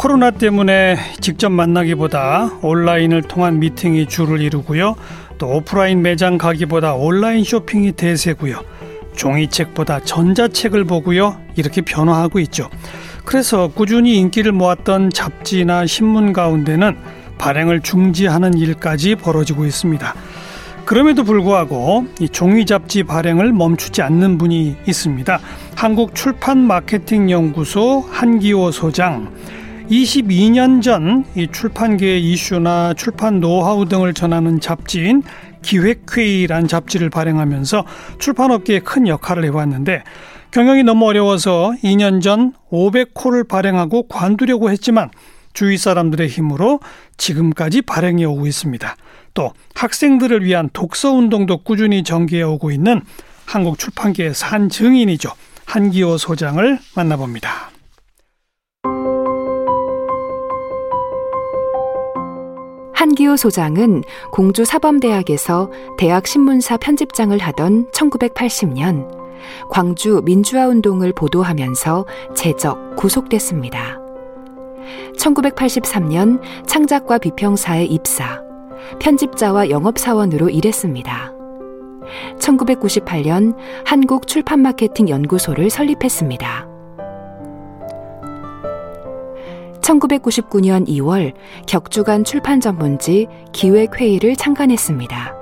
코로나 때문에 직접 만나기보다 온라인을 통한 미팅이 주를 이루고요. 또 오프라인 매장 가기보다 온라인 쇼핑이 대세고요. 종이책보다 전자책을 보고요. 이렇게 변화하고 있죠. 그래서 꾸준히 인기를 모았던 잡지나 신문 가운데는 발행을 중지하는 일까지 벌어지고 있습니다. 그럼에도 불구하고 이 종이 잡지 발행을 멈추지 않는 분이 있습니다. 한국 출판 마케팅 연구소 한기호 소장. 22년 전 이 출판계의 이슈나 출판 노하우 등을 전하는 잡지인 기획회의란 잡지를 발행하면서 출판업계에 큰 역할을 해왔는데 경영이 너무 어려워서 2년 전 500호를 발행하고 관두려고 했지만 주위 사람들의 힘으로 지금까지 발행해 오고 있습니다. 또 학생들을 위한 독서 운동도 꾸준히 전개해 오고 있는 한국 출판계의 산 증인이죠. 한기호 소장을 만나봅니다. 한기호 소장은 공주 사범대학에서 대학 신문사 편집장을 하던 1980년 광주 민주화 운동을 보도하면서 제적 구속됐습니다. 1983년 창작과 비평사에 입사, 편집자와 영업사원으로 일했습니다. 1998년 한국 출판마케팅 연구소를 설립했습니다. 1999년 2월 격주간 출판 전문지 기획회의를 창간했습니다.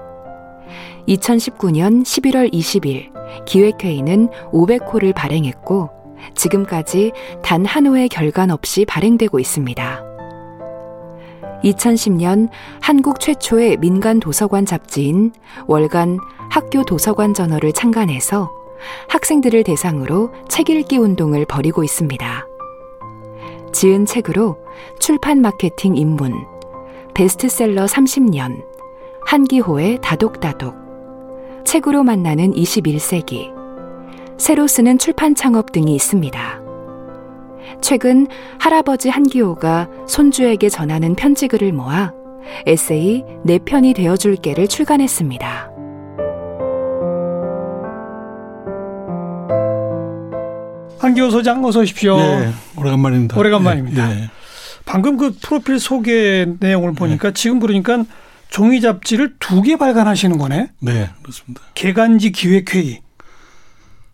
2019년 11월 20일 기획회의는 500호를 발행했고 지금까지 단 한 호의 결관 없이 발행되고 있습니다. 2010년 한국 최초의 민간 도서관 잡지인 월간 학교 도서관 저널을 창간해서 학생들을 대상으로 책 읽기 운동을 벌이고 있습니다. 지은 책으로 출판 마케팅 입문, 베스트셀러 30년, 한기호의 다독다독, 책으로 만나는 21세기, 새로 쓰는 출판 창업 등이 있습니다. 최근 할아버지 한기호가 손주에게 전하는 편지글을 모아 에세이 내 편이 되어줄게를 출간했습니다. 한기호 소장 어서 오십시오. 네, 오래간만입니다. 오래간만입니다. 네, 네. 방금 그 프로필 소개 내용을 보니까 네. 지금 그러니까 종이 잡지를 두 개 발간하시는 거네. 네, 그렇습니다. 개간지 기획회의.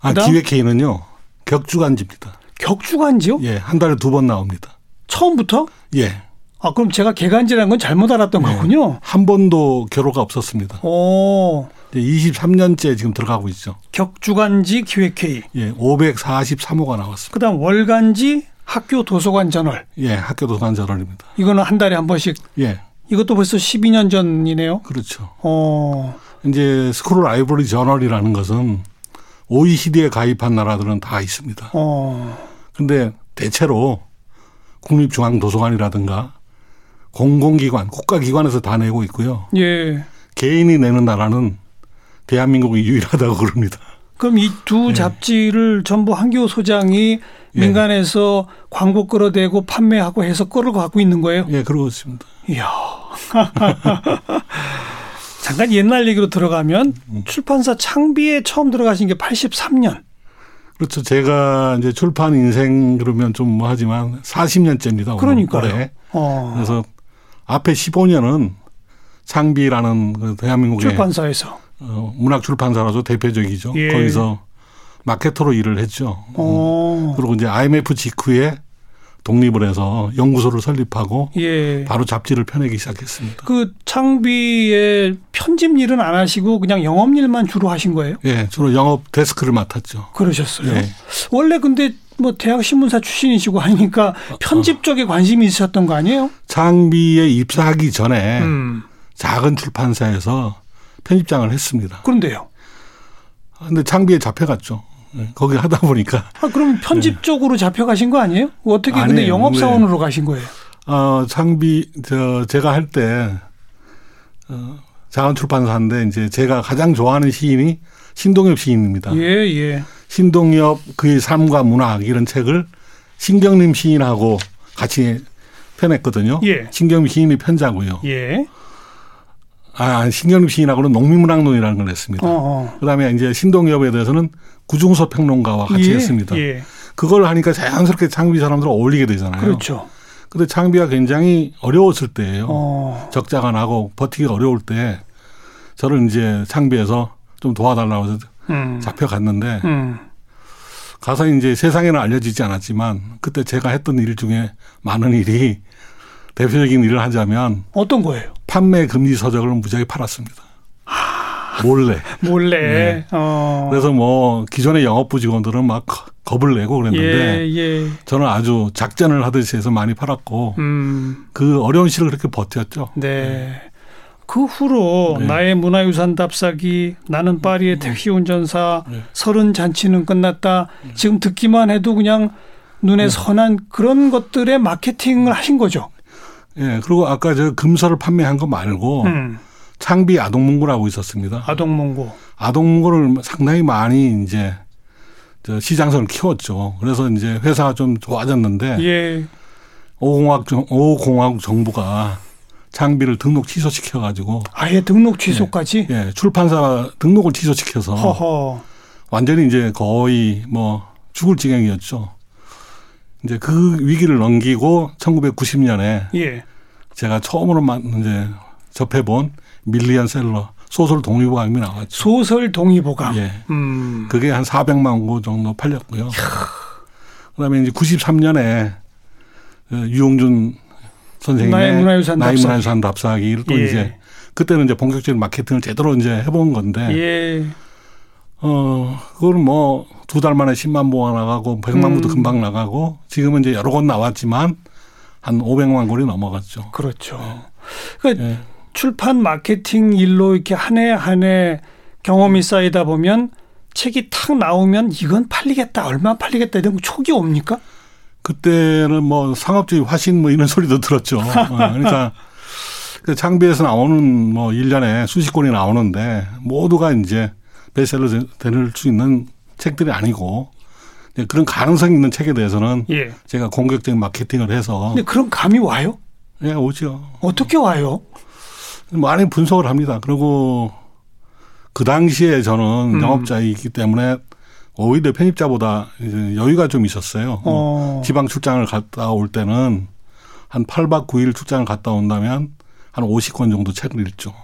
아, 기획회의는요. 격주간지입니다. 격주간지요? 예, 한 달에 두 번 나옵니다. 처음부터? 예. 아, 그럼 제가 개간지라는 건 잘못 알았던 네. 거군요. 한 번도 교로가 없었습니다. 오. 23년째 지금 들어가고 있죠. 격주간지 기획회의. 예, 543호가 나왔습니다. 그다음 월간지 학교 도서관 저널. 예, 학교 도서관 저널입니다. 이거는 한 달에 한 번씩. 예. 이것도 벌써 12년 전이네요. 그렇죠. 어. 이제 스크롤 라이브러리 저널이라는 것은 OECD에 가입한 나라들은 다 있습니다. 어. 근데 대체로 국립중앙도서관이라든가 공공기관, 국가기관에서 다 내고 있고요. 예. 개인이 내는 나라는 대한민국이 유일하다고 그럽니다. 그럼 이두 예. 잡지를 전부 한기호 소장이 예. 민간에서 광고 끌어대고 판매하고 해서 끌어 갖고 있는 거예요? 예, 그러고 있습니다. 이야. 잠깐 옛날 얘기로 들어가면 음. 출판사 창비에 처음 들어가신 게 83년. 그렇죠. 제가 이제 출판 인생 그러면 좀 뭐 하지만 40년째입니다. 그러니까요. 어. 그래서 앞에 15년은 창비라는 그 대한민국의 출판사에서 어, 문학 출판사라서 대표적이죠. 예. 거기서 마케터로 일을 했죠. 어. 그리고 이제 IMF 직후에 독립을 해서 연구소를 설립하고 예. 바로 잡지를 펴내기 시작했습니다. 그 창비의 편집 일은 안 하시고 그냥 영업 일만 주로 하신 거예요? 예, 주로 영업 데스크를 맡았죠. 그러셨어요. 예. 원래 근데 뭐 대학 신문사 출신이시고 하니까 편집 쪽에 관심이 있으셨던 거 아니에요? 창비에 입사하기 전에 음. 작은 출판사에서 편집장을 했습니다. 그런데요. 근데 창비에 잡혀갔죠. 네, 거기 하다 보니까. 아, 그럼 편집 네. 쪽으로 잡혀가신 거 아니에요? 어떻게 아니에요. 근데 영업사원으로 네. 가신 거예요? 어, 창비, 저, 제가 할 때, 어, 작은 출판사인데 이제 제가 가장 좋아하는 시인이 신동엽 시인입니다. 예, 예. 신동엽 그의 삶과 문학 이런 책을 신경림 시인하고 같이 펴냈거든요. 예. 신경림 시인이 편자고요. 예. 아, 신경림 시인하고는 농민문학론이라는 걸 했습니다. 어어. 그다음에 이제 신동엽에 대해서는 구중서 평론가와 같이 예. 했습니다. 예. 그걸 하니까 자연스럽게 창비 사람들 어울리게 되잖아요. 그렇죠. 근데 창비가 굉장히 어려웠을 때예요. 어. 적자가 나고 버티기 어려울 때 저를 이제 창비에서 좀 도와달라고 해서 음. 잡혀갔는데 음. 가서 이제 세상에는 알려지지 않았지만 그때 제가 했던 일 중에 많은 일이 대표적인 일을 하자면 어떤 거예요? 판매 금지 서적을 무지하게 팔았습니다. 몰래. 몰래. 네. 어. 그래서 뭐 기존의 영업부 직원들은 막 겁을 내고 그랬는데 예, 예. 저는 아주 작전을 하듯이 해서 많이 팔았고 음. 그 어려운 시를 그렇게 버텼죠. 네. 네. 그 후로 네. 나의 문화유산 답사기, 나는 파리의 네. 택시 운전사, 네. 서른 잔치는 끝났다. 네. 지금 듣기만 해도 그냥 눈에 네. 선한 그런 것들의 마케팅을 하신 거죠. 예. 그리고 아까 저 금서를 판매한 거 말고 음. 창비 아동문고라고 있었습니다. 아동문고. 아동문고를 상당히 많이 이제 저 시장성을 키웠죠. 그래서 이제 회사가 좀 좋아졌는데 예. 오공학 오공학 정부가 장비를 등록 취소시켜 가지고 아예 등록 취소까지 예, 예, 출판사 등록을 취소시켜서 허허. 완전히 이제 거의 뭐 죽을 지경이었죠. 이제 그 위기를 넘기고 1990년에 예. 제가 처음으로 만 이제 접해본 밀리언 셀러 소설 동의보감이 나왔죠. 소설 동의보감. 예. 음. 그게 한 400만 고 정도 팔렸고요. 그다음에 이제 93년에 유용준 선생님의 나의 문화유산, 나의 문화유산 답사기를 또 예. 이제 그때는 이제 본격적인 마케팅을 제대로 이제 해본 건데. 예. 어, 그거는 뭐두 달 만에 10만 부가 나가고 100만 부도 음. 금방 나가고 지금은 이제 여러 권 나왔지만 한 500만 권이 넘어갔죠. 그렇죠. 네. 그러니까 네. 출판 마케팅 일로 이렇게 한 해 한 해 경험이 쌓이다 보면 책이 탁 나오면 이건 팔리겠다, 얼마 팔리겠다 이런 촉이 옵니까? 그때는 뭐 상업주의 화신 뭐 이런 소리도 들었죠. 어, 그러니까 그 장비에서 나오는 뭐 1년에 수십 권이 나오는데 모두가 이제 베스트셀러 될수 있는 책들이 아니고 그런 가능성이 있는 책에 대해서는 예. 제가 공격적인 마케팅을 해서. 근데 그런 감이 와요? 예, 오죠. 어떻게 와요? 많이 분석을 합니다. 그리고 그 당시에 저는 음. 영업자이기 때문에 오히려 편집자보다 여유가 좀 있었어요. 어. 지방 출장을 갔다 올 때는 한 8박 9일 출장을 갔다 온다면 한 50권 정도 책을 읽죠.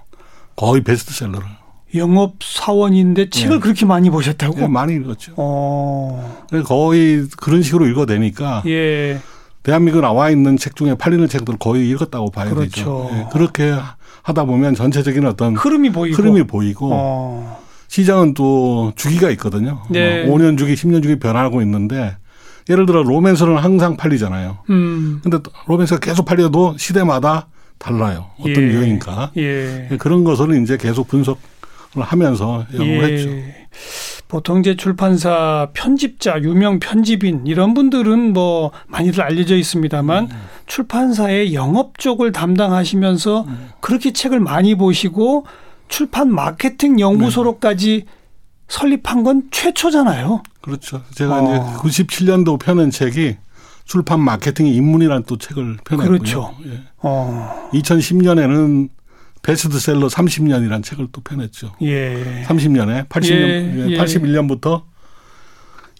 거의 베스트셀러를. 영업 사원인데 책을 네. 그렇게 많이 보셨다고? 네, 많이 읽었죠. 어. 거의 그런 식으로 읽어대니까 예. 대한민국 나와 있는 책 중에 팔리는 책들 거의 읽었다고 봐야 그렇죠. 되죠. 네. 그렇게 하다 보면 전체적인 어떤 흐름이 보이고, 흐름이 보이고 어. 시장은 또 주기가 있거든요. 네. 5년 주기, 10년 주기 변하고 있는데 예를 들어 로맨스는 항상 팔리잖아요. 음. 근데 로맨스가 계속 팔려도 시대마다 달라요. 어떤 예. 유형인가. 예. 그런 것을 이제 계속 분석을 하면서 연구를 예. 했죠. 보통 이제 출판사 편집자, 유명 편집인 이런 분들은 뭐 많이들 알려져 있습니다만 음. 출판사의 영업 쪽을 담당하시면서 음. 그렇게 책을 많이 보시고 출판 마케팅 연구소로까지 네. 설립한 건 최초잖아요. 그렇죠. 제가 어. 이제 97년도 펴낸 책이 출판 마케팅 입문이라는 또 책을 펴냈고요. 그렇죠. 예. 어. 2010년에는 베스트셀러 30년이라는 책을 또 펴냈죠. 예. 30년에 80년 예. 예. 81년부터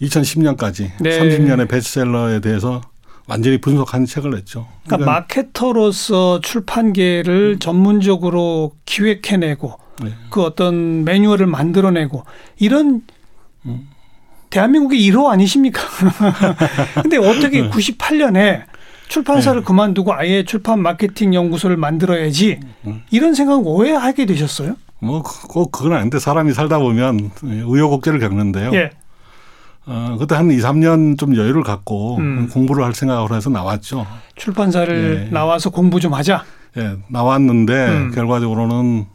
2010년까지 네. 30년의 베스트셀러에 대해서 완전히 분석한 책을 냈죠. 그러니까, 그러니까 마케터로서 출판계를 음. 전문적으로 기획해내고 네. 그 어떤 매뉴얼을 만들어내고 이런 음. 대한민국의 1호 아니십니까? 근데 어떻게 98년에 출판사를 네. 그만두고 아예 출판 마케팅 연구소를 만들어야지 음. 이런 생각을 왜 하게 되셨어요? 뭐 꼭 그건 아닌데 사람이 살다 보면 우여곡절을 겪는데요. 예. 어, 그때 한 2, 3년 좀 여유를 갖고 음. 공부를 할 생각을 해서 나왔죠. 출판사를 예. 나와서 공부 좀 하자. 예, 나왔는데 음. 결과적으로는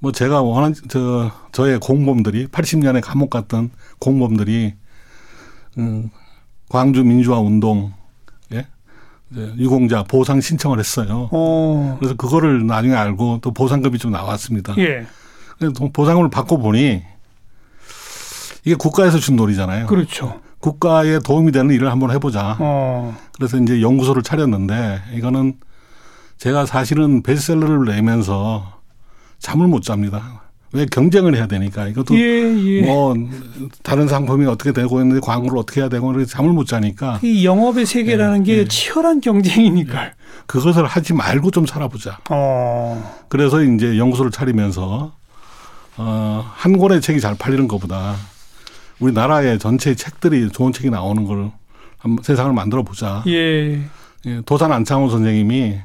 뭐 제가 원한 저 저의 공범들이 80년에 감옥 갔던 공범들이 음, 광주 민주화 운동 예? 유공자 보상 신청을 했어요. 오. 그래서 그거를 나중에 알고 또 보상금이 좀 나왔습니다. 예. 보상을 받고 보니 이게 국가에서 준 돈이잖아요. 그렇죠. 국가에 도움이 되는 일을 한번 해보자. 어. 그래서 이제 연구소를 차렸는데 이거는 제가 사실은 베스트셀러를 내면서 잠을 못 잡니다. 왜 경쟁을 해야 되니까 이것도 예, 예. 뭐 다른 상품이 어떻게 되고 있는데 광고를 어떻게 해야 되고 잠을 못 자니까 이 영업의 세계라는 예, 게 예. 치열한 경쟁이니까 예. 그것을 하지 말고 좀 살아보자. 어. 그래서 이제 연구소를 차리면서 어, 한 권의 책이 잘 팔리는 것보다 우리나라의 전체 책들이 좋은 책이 나오는 걸 한번 세상을 만들어 보자. 예. 예. 도산 안창호 선생님이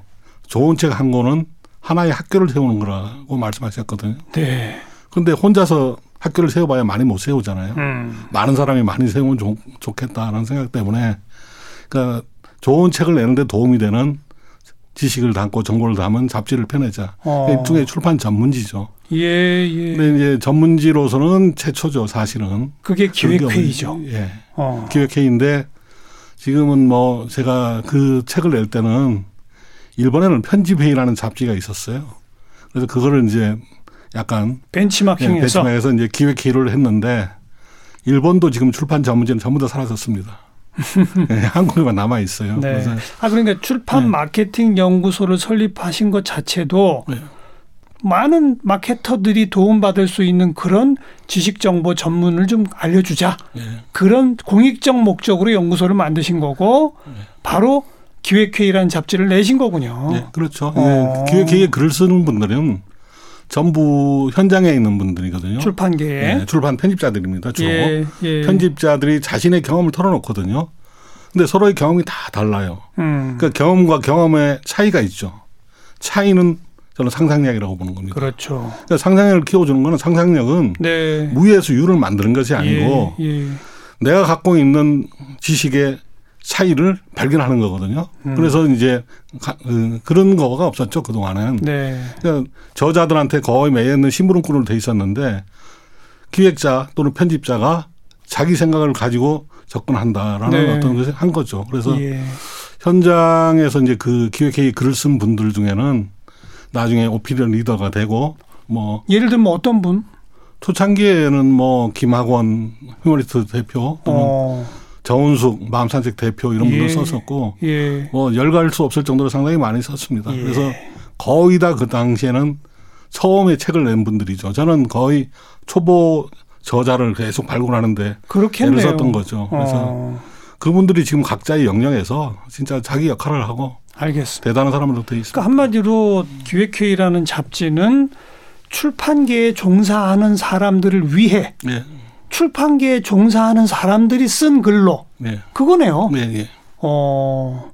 좋은 책 한 권은 하나의 학교를 세우는 거라고 말씀하셨거든요. 네. 근데 혼자서 학교를 세워봐야 많이 못 세우잖아요. 음. 많은 사람이 많이 세우면 좋, 좋겠다라는 생각 때문에 그러니까 좋은 책을 내는데 도움이 되는 지식을 담고 정보를 담은 잡지를 펴내자. 어. 일종의 출판 전문지죠. 예, 예. 근데 이제 전문지로서는 최초죠, 사실은. 그게 기획회의죠. 예. 어. 기획회의인데 지금은 뭐 제가 그 책을 낼 때는 일본에는 편집회의라는 잡지가 있었어요. 그래서 그거를 이제 약간 벤치마킹해서 예, 벤치마킹해서 이제 기획회의를 했는데 일본도 지금 출판 전문지는 전부 다 사라졌습니다. 네, 한국에만 남아 있어요. 네. 그래서 아 그러니까 출판 네. 마케팅 연구소를 설립하신 것 자체도 네. 많은 마케터들이 도움받을 수 있는 그런 지식 정보 전문을 좀 알려주자. 네. 그런 공익적 목적으로 연구소를 만드신 거고 네. 바로 기획회의라는 잡지를 내신 거군요. 네, 그렇죠. 어. 기획회의에 글을 쓰는 분들은 전부 현장에 있는 분들이거든요. 출판계에. 네, 출판 편집자들입니다. 주로. 예, 예. 편집자들이 자신의 경험을 털어놓거든요. 근데 서로의 경험이 다 달라요. 음. 그러니까 경험과 경험의 차이가 있죠. 차이는 저는 상상력이라고 보는 겁니다. 그렇죠. 그러니까 상상력을 키워주는 거는 상상력은 네. 무에서 유를 만드는 것이 아니고 예, 예. 내가 갖고 있는 지식의 차이를 발견하는 거거든요. 음. 그래서 이제 그, 그런 거가 없었죠 그 동안은. 네. 그러니까 저자들한테 거의 매년 심부름꾼으로 돼 있었는데 기획자 또는 편집자가 자기 생각을 가지고 접근한다라는 네. 어떤 것을 한 거죠. 그래서 예. 현장에서 이제 그 기획회의 글을 쓴 분들 중에는 나중에 오피니언 리더가 되고 뭐 예를 들면 어떤 분? 초창기에는 뭐 김학원 휴머니스트 대표 또는 어. 정은숙 마음산책 대표 이런 분들 예. 썼었고 예. 뭐 열갈 수 없을 정도로 상당히 많이 썼습니다. 예. 그래서 거의 다 그 당시에는 처음에 책을 낸 분들이죠. 저는 거의 초보 저자를 계속 발굴하는데 그렇겠네요. 애를 썼던 거죠. 그래서 어. 그분들이 지금 각자의 영역에서 진짜 자기 역할을 하고 알겠습니다. 대단한 사람으로 되어 있습니다. 그러니까 한마디로 기획회의라는 잡지는 출판계에 종사하는 사람들을 위해 네. 출판계에 종사하는 사람들이 쓴 글로 네. 그거네요. 네, 네. 어.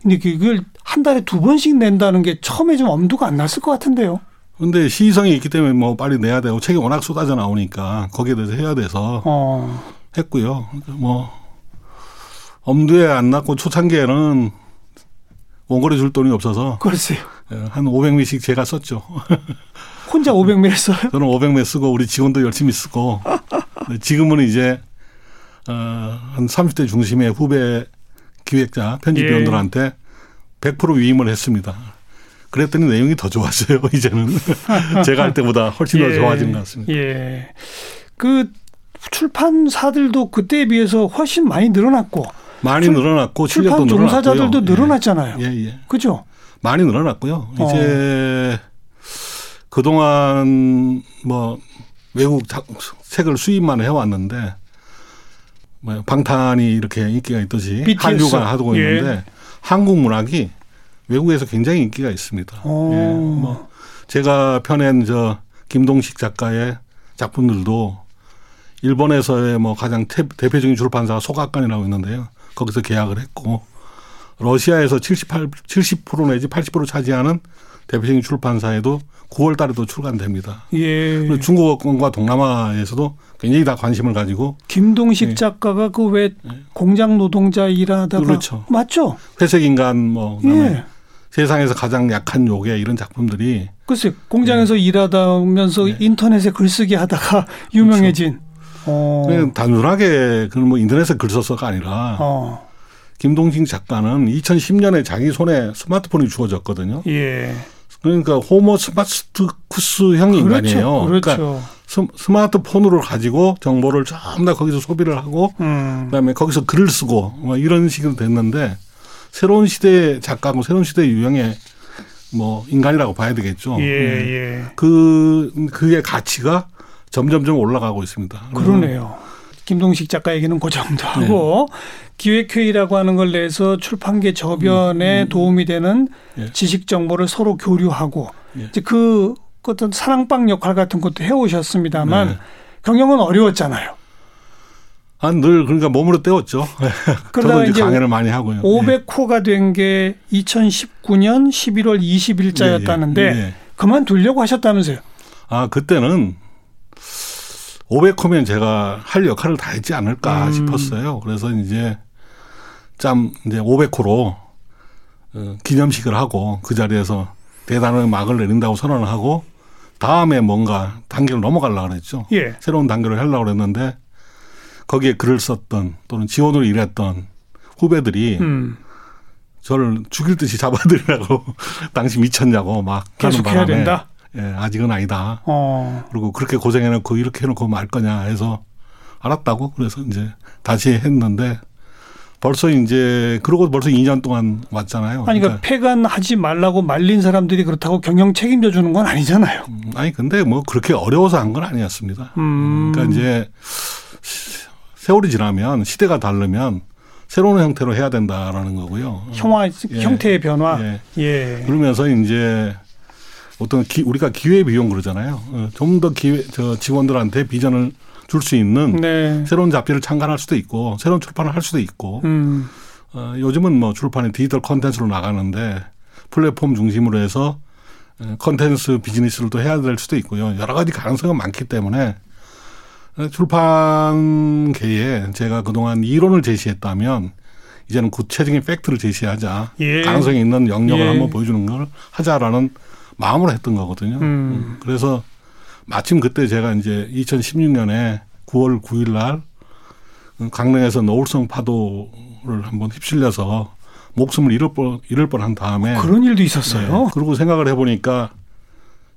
근데 그걸 한 달에 두 번씩 낸다는 게 처음에 좀 엄두가 안 났을 것 같은데요. 근데 시성이 있기 때문에 뭐 빨리 내야 되고 책이 워낙 쏟아져 나오니까 거기에 대해서 해야 돼서 어. 했고요. 뭐 엄두에 안 났고 초창기에는 원고료 줄 돈이 없어서 그렇어요. 예, 한 500미씩 제가 썼죠. 혼자 500매 써요? 저는 500매 쓰고 우리 직원도 열심히 쓰고 지금은 이제 어한 30대 중심의 후배 기획자 편집위원들한테 예. 100% 위임을 했습니다. 그랬더니 내용이 더 좋았어요. 이제는 제가 할 때보다 훨씬 예. 더 좋아진 것 같습니다. 예. 그 출판사들도 그때에 비해서 훨씬 많이 늘어났고 많이 늘어났고 출판 종사자들도 늘어났잖아요. 예, 예. 그죠? 많이 늘어났고요. 어. 이제 그동안 뭐 외국 책을 수입만 해왔는데 뭐 방탄이 이렇게 인기가 있듯이 BTS. 한류가 하고 예. 있는데 한국 문학이 외국에서 굉장히 인기가 있습니다. 오. 예. 뭐 제가 펴낸 저 김동식 작가의 작품들도 일본에서의 뭐 가장 대표적인 출판사 소각관이라고 있는데요. 거기서 계약을 했고 러시아에서 78, 70% 내지 80% 차지하는 대표적인 출판사에도 9월 달에도 출간됩니다. 예. 중국어권과 동남아에서도 굉장히 다 관심을 가지고 김동식 예. 작가가 그왜 예. 공장 노동자 일하다가 그렇죠. 맞죠? 회색 인간 뭐 예. 세상에서 가장 약한 요괴 이런 작품들이 글쎄 공장에서 예. 일하다면서 예. 인터넷에 글쓰기 하다가 유명해진 그렇죠. 어. 단순하게 그뭐 인터넷에 글 써서가 아니라 어. 김동식 작가는 2010년에 자기 손에 스마트폰이 주어졌거든요. 예. 그러니까 호모 스마트쿠스형 그렇죠. 인간이에요. 그러니까 그렇죠. 그러니까 스마트폰으로 가지고 정보를 전부 다 거기서 소비를 하고 음. 그다음에 거기서 글을 쓰고 뭐 이런 식으로 됐는데 새로운 시대의 작가고 새로운 시대의 유형의 뭐 인간이라고 봐야 되겠죠. 예, 네. 예. 그 그의 가치가 점점점 올라가고 있습니다. 그러네요. 김동식 작가 얘기는 그 정도 하고 네. 기획회의라고 하는 걸 내서 출판계 저변에 음, 음. 도움이 되는 예. 지식 정보를 서로 교류하고 예. 이제 그 어떤 사랑방 역할 같은 것도 해오셨습니다만 네. 경영은 어려웠잖아요. 아, 늘 그러니까 몸으로 때웠죠. 그러다가 이제 강연을 많이 하고요. 500호가 된 게 2019년 11월 20일자였다는데 예, 예, 예. 그만두려고 하셨다면서요? 아, 그때는 500호면 제가 할 역할을 다 했지 않을까 음. 싶었어요. 그래서 이제 짬 이제 500호로 어, 기념식을 하고 그 자리에서 대단한 막을 내린다고 선언을 하고 다음에 뭔가 단계를 넘어가려고 그랬죠. 예. 새로운 단계를 하려고 그랬는데 거기에 글을 썼던 또는 지원으로 일했던 후배들이 음. 저를 죽일 듯이 잡아들이라고 당시 미쳤냐고 막 계속 해야 된다. 예, 아직은 아니다. 어. 그리고 그렇게 고생해놓고 이렇게 해놓고 말 거냐 해서 알았다고 그래서 이제 다시 했는데 벌써 이제 그러고 벌써 2년 동안 왔잖아요. 아니 그러니까, 그러니까 폐간하지 말라고 말린 사람들이 그렇다고 경영 책임져 주는 건 아니잖아요. 음, 아니 근데 뭐 그렇게 어려워서 한 건 아니었습니다. 음. 그러니까 이제 세월이 지나면 시대가 다르면 새로운 형태로 해야 된다라는 거고요. 형화 예. 형태의 변화. 예. 예. 그러면서 이제 어떤 기, 우리가 기회 비용 그러잖아요. 어, 좀더 기회 저 직원들한테 비전을 줄 수 있는 네. 새로운 잡지를 창간할 수도 있고 새로운 출판을 할 수도 있고 음. 어, 요즘은 뭐 출판이 디지털 컨텐츠로 나가는데 플랫폼 중심으로 해서 어, 컨텐츠 비즈니스를 또 해야 될 수도 있고요. 여러 가지 가능성은 많기 때문에 출판계에 제가 그동안 이론을 제시했다면 이제는 구체적인 팩트를 제시하자. 예. 가능성이 있는 영역을 예. 한번 보여주는 걸 하자라는 마음으로 했던 거거든요. 음. 음. 그래서 마침 그때 제가 이제 2016년에 9월 9일 날 강릉에서 노을성 파도를 한번 휩쓸려서 목숨을 잃을 뻔, 잃을 뻔한 다음에. 그런 일도 있었어요. 네. 그리고 생각을 해보니까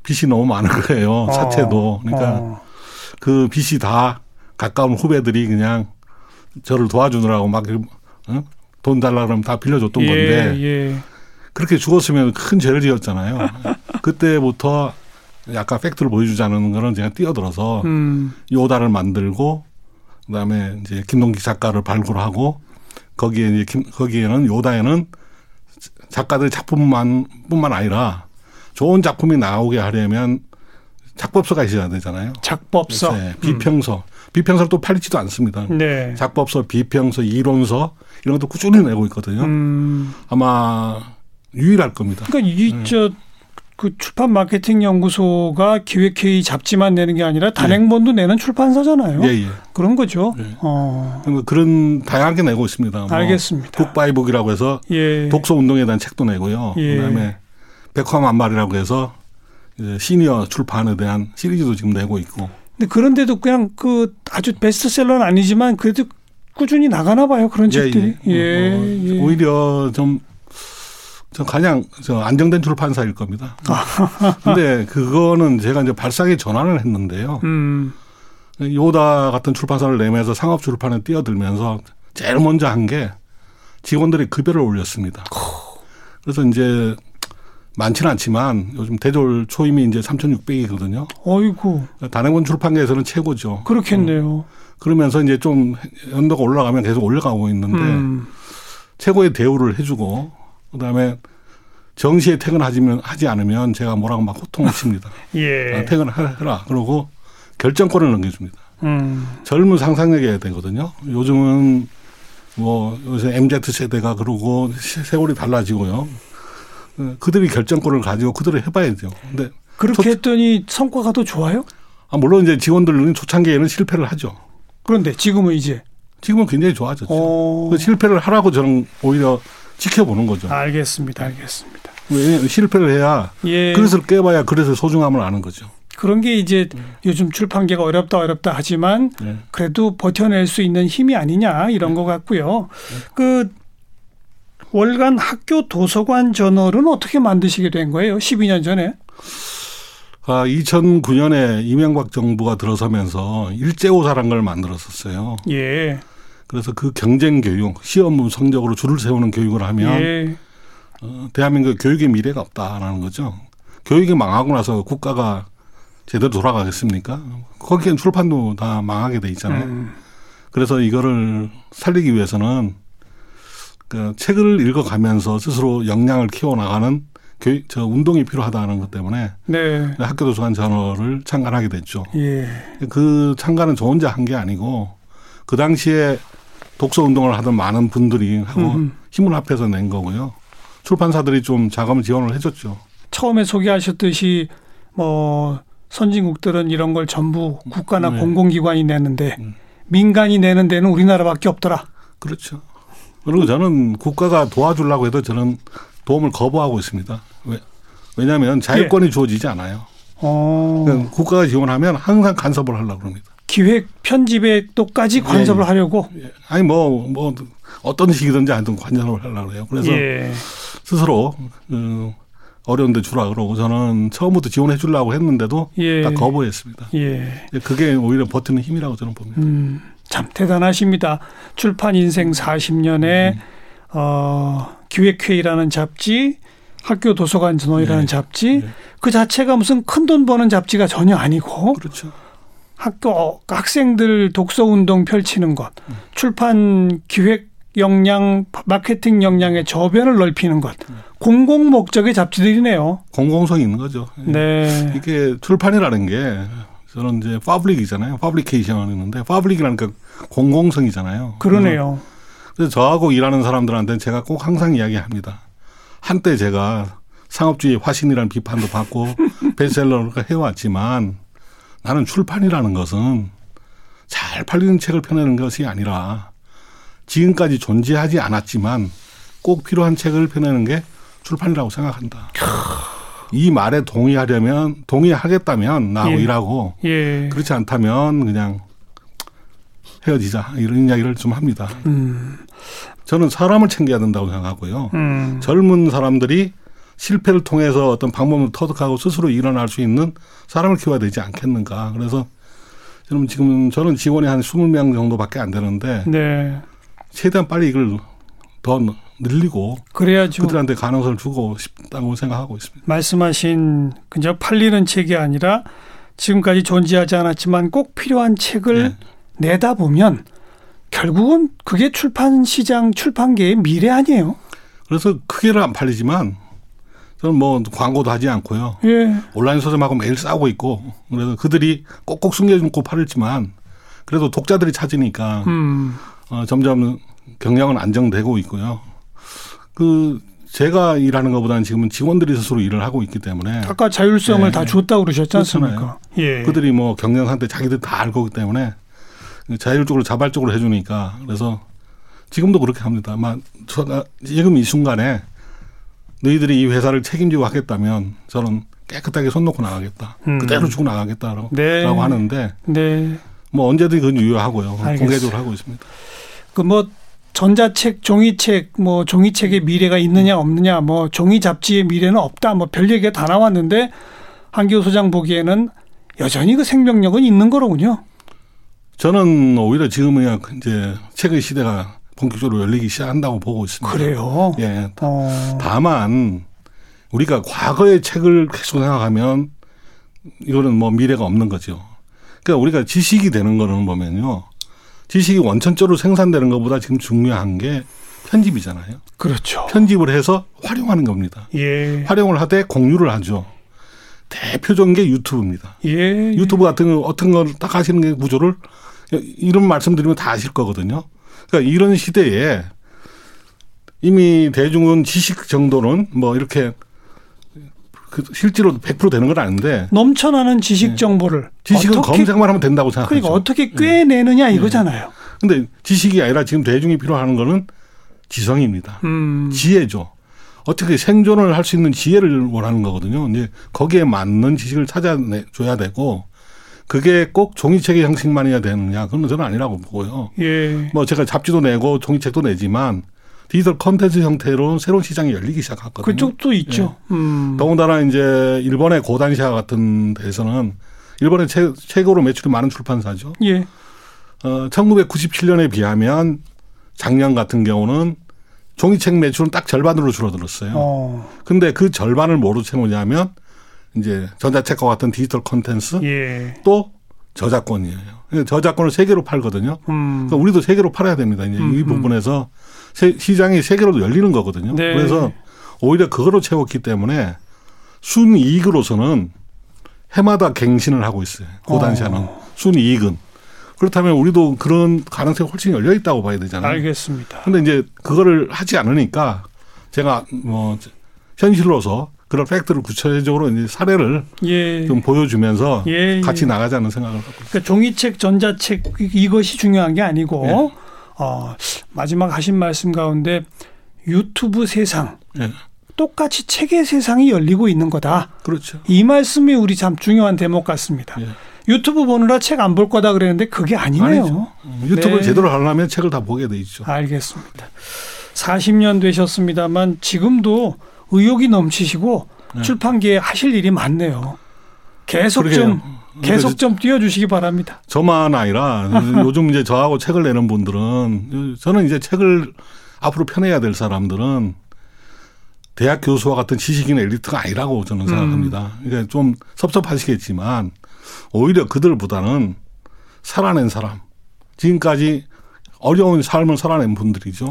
빚이 너무 많은 거예요. 어. 사채도. 그러니까 어. 그 빚이 다 가까운 후배들이 그냥 저를 도와주느라고 막 어? 돈 달라 그러면 다 빌려줬던 예, 건데 예. 그렇게 죽었으면 큰 죄를 지었잖아요. 그때부터 약간 팩트를 보여주자는 거는 제가 뛰어들어서 음. 요다를 만들고 그다음에 이제 김동기 작가를 발굴하고 거기에 이제 김, 거기에는 요다에는 작가들 작품만 뿐만 아니라 좋은 작품이 나오게 하려면 작법서가 있어야 되잖아요. 작법서. 네, 비평서. 음. 비평서를 또 팔리지도 않습니다. 네. 작법서, 비평서, 이론서 이런 것도 꾸준히 내고 있거든요. 음. 아마 유일할 겁니다. 그러니까 이저 네. 그 출판 마케팅 연구소가 기획회의 잡지만 내는 게 아니라 단행본도 네. 내는 출판사잖아요. 예, 예. 그런 거죠. 예. 어. 그런 다양하게 내고 있습니다. 뭐 알겠습니다. 북바이북이라고 해서 예. 독서 운동에 대한 책도 내고요. 예. 그다음에 백화 만말이라고 해서 시니어 출판에 대한 시리즈도 지금 내고 있고. 근데 그런데도 그냥 그 아주 베스트셀러는 아니지만 그래도 꾸준히 나가나 봐요 그런 예, 책들이. 예. 예. 어, 예. 오히려 좀저 가장 저 안정된 출판사일 겁니다. 근데 그거는 제가 이제 발상의 전환을 했는데요. 음. 요다 같은 출판사를 내면서 상업 출판에 뛰어들면서 제일 먼저 한 게 직원들의 급여를 올렸습니다. 그래서 이제 많지는 않지만 요즘 대졸 초임이 이제 3,600이거든요. 어이구. 단행본 출판계에서는 최고죠. 그렇겠네요. 어. 그러면서 이제 좀 연도가 올라가면 계속 올라가고 있는데 음. 최고의 대우를 해주고 그다음에 정시에 퇴근하지면 하지 않으면 제가 뭐라고 막 호통을 칩니다. 예. 아, 퇴근해라. 그러고 결정권을 넘겨줍니다. 음. 젊은 상상력이 되거든요. 요즘은 뭐 요새 MZ 세대가 그러고 세월이 달라지고요. 어, 그들이 결정권을 가지고 그들을 해봐야죠. 근데 그렇게 초, 했더니 성과가 더 좋아요? 아 물론 이제 직원들은 초창기에는 실패를 하죠. 그런데 지금은 이제 지금은 굉장히 좋아졌죠. 어. 그 실패를 하라고 저는 오히려 지켜보는 거죠. 알겠습니다. 알겠습니다. 왜 실패를 해야 예. 그릇을 깨봐야 그릇의 소중함을 아는 거죠. 그런 게 이제 음. 요즘 출판계가 어렵다 어렵다 하지만 네. 그래도 버텨낼 수 있는 힘이 아니냐 이런 네. 것 같고요. 네. 그 월간 학교 도서관 저널은 어떻게 만드시게 된 거예요? 12년 전에? 아, 2009년에 이명박 정부가 들어서면서 일제오사란 걸 만들었었어요. 예. 그래서 그 경쟁 교육, 시험 성적으로 줄을 세우는 교육을 하면 예. 어, 대한민국 교육의 미래가 없다라는 거죠. 교육이 망하고 나서 국가가 제대로 돌아가겠습니까? 거기엔 출판도 다 망하게 돼 있잖아요. 음. 그래서 이거를 살리기 위해서는 그 책을 읽어가면서 스스로 역량을 키워나가는 교육, 저 운동이 필요하다는 것 때문에 네. 학교 도서관 전어를 창간하게 됐죠. 예. 그 창간은 저 혼자 한 게 아니고 그 당시에 독서 운동을 하던 많은 분들이 하고 음 힘을 합해서 낸 거고요. 출판사들이 좀 자금 지원을 해줬죠. 처음에 소개하셨듯이 뭐 선진국들은 이런 걸 전부 국가나 네. 공공기관이 내는데 음. 민간이 내는 데는 우리나라밖에 없더라. 그렇죠. 그리고 저는 국가가 도와주려고 해도 저는 도움을 거부하고 있습니다. 왜? 왜냐하면 자율권이 예. 주어지지 않아요. 어. 그러니까 국가가 지원하면 항상 간섭을 하려고 합니다. 기획 편집에 또까지 관섭을 예. 하려고? 예. 아니 뭐뭐 뭐 어떤 식이든지 하여튼 관섭을 하려고 해요. 그래서 예. 스스로 그 어려운데 주라 그러고 저는 처음부터 지원해 주려고 했는데도 예. 다 거부했습니다. 예. 그게 오히려 버티는 힘이라고 저는 봅니다. 음, 참 대단하십니다. 출판 인생 40년에 음. 어, 기획회의라는 잡지, 학교 도서관 전원이라는 네. 잡지, 네. 그 자체가 무슨 큰 돈 버는 잡지가 전혀 아니고, 그렇죠. 학교 학생들 독서 운동 펼치는 것, 음. 출판 기획 역량, 마케팅 역량의 저변을 넓히는 것, 음. 공공 목적의 잡지들이네요. 공공성이 있는 거죠. 예. 네. 이게 출판이라는 게 저는 이제 public이잖아요. publication을 했는데 public이라는 게 공공성이잖아요. 그러네요. 그래서 저하고 일하는 사람들한테는 제가 꼭 항상 이야기합니다. 한때 제가 상업주의 화신이라는 비판도 받고 베스트셀러를 해왔지만 나는 출판이라는 것은 잘 팔리는 책을 펴내는 것이 아니라 지금까지 존재하지 않았지만 꼭 필요한 책을 펴내는 게 출판이라고 생각한다. 이 말에 동의하려면 동의하겠다면 나하고 예. 일하고 예. 그렇지 않다면 그냥 헤어지자 이런 이야기를 좀 합니다. 음. 저는 사람을 챙겨야 된다고 생각하고요. 음. 젊은 사람들이 실패를 통해서 어떤 방법을 터득하고 스스로 일어날 수 있는 사람을 키워야 되지 않겠는가. 그래서 저는 지금 저는 직원이 한 20명 정도밖에 안 되는데 네. 최대한 빨리 이걸 더 늘리고 그래야죠. 그들한테 가능성을 주고 싶다고 생각하고 있습니다. 말씀하신 그저 팔리는 책이 아니라 지금까지 존재하지 않았지만 꼭 필요한 책을 네. 내다 보면 결국은 그게 출판 시장 출판계의 미래 아니에요. 그래서 크게는 안 팔리지만 저는 뭐 광고도 하지 않고요. 예. 온라인 서점하고 매일 싸우고 있고 그래서 그들이 꼭꼭 숨겨놓고 팔을지만 그래도 독자들이 찾으니까 음. 어, 점점 경량은 안정되고 있고요. 그 제가 일하는 것보다는 지금은 직원들이 스스로 일을 하고 있기 때문에 아까 자율성을 예. 다 줬다고 그러셨지 않습니까? 예. 그들이 뭐 경영 상태 자기들 다 알고 있기 때문에 자율적으로 자발적으로 해주니까 그래서 지금도 그렇게 합니다. 아마 지금 이 순간에 너희들이 이 회사를 책임지고 하겠다면 저는 깨끗하게 손 놓고 나가겠다. 음. 그대로 주고 나가겠다라고 네. 하는데 네. 뭐 언제든 그건 유효하고요. 공개적으로 하고 있습니다. 그 뭐 전자책, 종이책, 뭐 종이책의 미래가 있느냐 없느냐, 뭐 종이 잡지의 미래는 없다, 뭐 별 얘기가 다 나왔는데 한교 소장 보기에는 여전히 그 생명력은 있는 거로군요. 저는 오히려 지금은 이제 책의 시대가 본격적으로 열리기 시작한다고 보고 있습니다. 그래요? 예. 어. 다만 우리가 과거의 책을 계속 생각하면 이거는 뭐 미래가 없는 거죠. 그러니까 우리가 지식이 되는 거는 보면요. 지식이 원천적으로 생산되는 것보다 지금 중요한 게 편집이잖아요. 그렇죠. 편집을 해서 활용하는 겁니다. 예. 활용을 하되 공유를 하죠. 대표적인 게 유튜브입니다. 예. 유튜브 같은 거 어떤 걸 딱 하시는 게 구조를 이런 말씀드리면 다 아실 거거든요. 그러니까 이런 시대에 이미 대중은 지식 정도는 뭐 이렇게 그 실제로 100% 되는 건 아닌데 넘쳐나는 지식 네. 정보를 네. 지식은 검색만 하면 된다고 생각하죠. 그러니까 어떻게 꿰내느냐 네. 이거잖아요. 근데 지식이 아니라 지금 대중이 필요한 거는 지성입니다. 음. 지혜죠. 어떻게 생존을 할 수 있는 지혜를 원하는 거거든요. 이제 거기에 맞는 지식을 찾아줘야 되고 그게 꼭 종이책의 형식만이어야 되느냐 그건 저는 아니라고 보고요. 예. 뭐 제가 잡지도 내고 종이책도 내지만 디지털 컨텐츠 형태로 새로운 시장이 열리기 시작했거든요. 그쪽도 있죠. 예. 음. 더군다나 이제 일본의 고단시아 같은 데서는 일본의 최, 최고로 매출이 많은 출판사죠. 예. 어, 1997년에 비하면 작년 같은 경우는 종이책 매출은 딱 절반으로 줄어들었어요. 어. 근데 그 절반을 뭐로 채우냐면 이제 전자책과 같은 디지털 콘텐츠 예. 또 저작권이에요. 저작권을 세 개로 팔거든요. 음. 그러니까 우리도 세 개로 팔아야 됩니다. 이제 음. 이 부분에서 시장이 세 개로 열리는 거거든요. 네. 그래서 오히려 그거로 채웠기 때문에 순이익으로서는 해마다 갱신을 하고 있어요. 고단시하는 어. 순이익은. 그렇다면 우리도 그런 가능성이 훨씬 열려 있다고 봐야 되잖아요. 알겠습니다. 근데 이제 그거를 하지 않으니까 제가 뭐 현실로서 그런 팩트를 구체적으로 이제 사례를 예. 좀 보여주면서 예, 예. 같이 나가자는 생각을 갖고 있습니다. 그러니까 종이책, 전자책 이것이 중요한 게 아니고 예. 어, 마지막 하신 말씀 가운데 유튜브 세상 예. 똑같이 책의 세상이 열리고 있는 거다. 그렇죠. 이 말씀이 우리 참 중요한 대목 같습니다. 예. 유튜브 보느라 책 안 볼 거다 그랬는데 그게 아니네요. 아니죠. 음, 유튜브를 네. 제대로 하려면 책을 다 보게 돼 있죠. 알겠습니다. 40년 되셨습니다만 지금도 의욕이 넘치시고 네. 출판계에 하실 일이 많네요. 계속 그러게요. 좀 계속 좀 띄워주시기 바랍니다. 저만 아니라 요즘 이제 저하고 책을 내는 분들은 저는 이제 책을 앞으로 펴내야 될 사람들은 대학 교수와 같은 지식인 엘리트가 아니라고 저는 음. 생각합니다. 그러니까 좀 섭섭하시겠지만 오히려 그들보다는 살아낸 사람 지금까지 어려운 삶을 살아낸 분들이죠.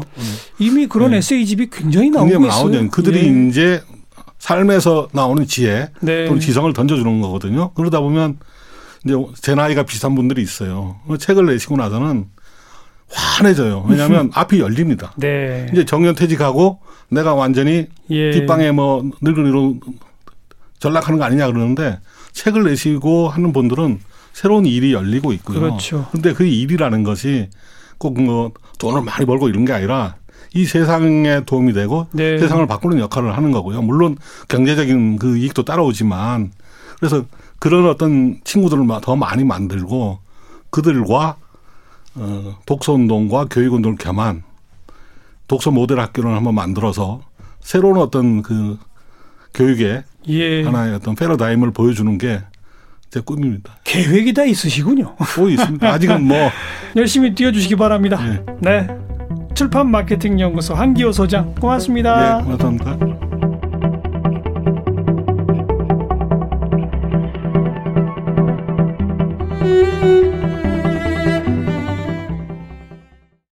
이미 그런 네. 에세이집이 굉장히 나오고 있어요. 나오죠. 그들이 네. 이제 삶에서 나오는 지혜 네. 또는 지성을 던져주는 거거든요. 그러다 보면 이제 제 나이가 비슷한 분들이 있어요. 책을 내시고 나서는 환해져요. 왜냐하면 앞이 열립니다. 네. 이제 정년 퇴직하고 내가 완전히 예. 뒷방에 뭐 늙은이로 전락하는 거 아니냐 그러는데 책을 내시고 하는 분들은 새로운 일이 열리고 있고요. 그렇죠. 근데 그 일이라는 것이 꼭 뭐 돈을 많이 벌고 이런 게 아니라 이 세상에 도움이 되고 네. 세상을 바꾸는 역할을 하는 거고요. 물론 경제적인 그 이익도 따라오지만 그래서 그런 어떤 친구들을 더 많이 만들고 그들과 어 독서 운동과 교육 운동을 겸한 독서 모델 학교를 한번 만들어서 새로운 어떤 그 교육의 예. 하나의 어떤 패러다임을 보여주는 게 제 꿈입니다. 계획이 다 있으시군요. 뭐 있습니다. 아직은 뭐 열심히 뛰어주시기 바랍니다. 네. 네. 출판 마케팅 연구소 한기호 소장 고맙습니다. 네, 고맙습니다.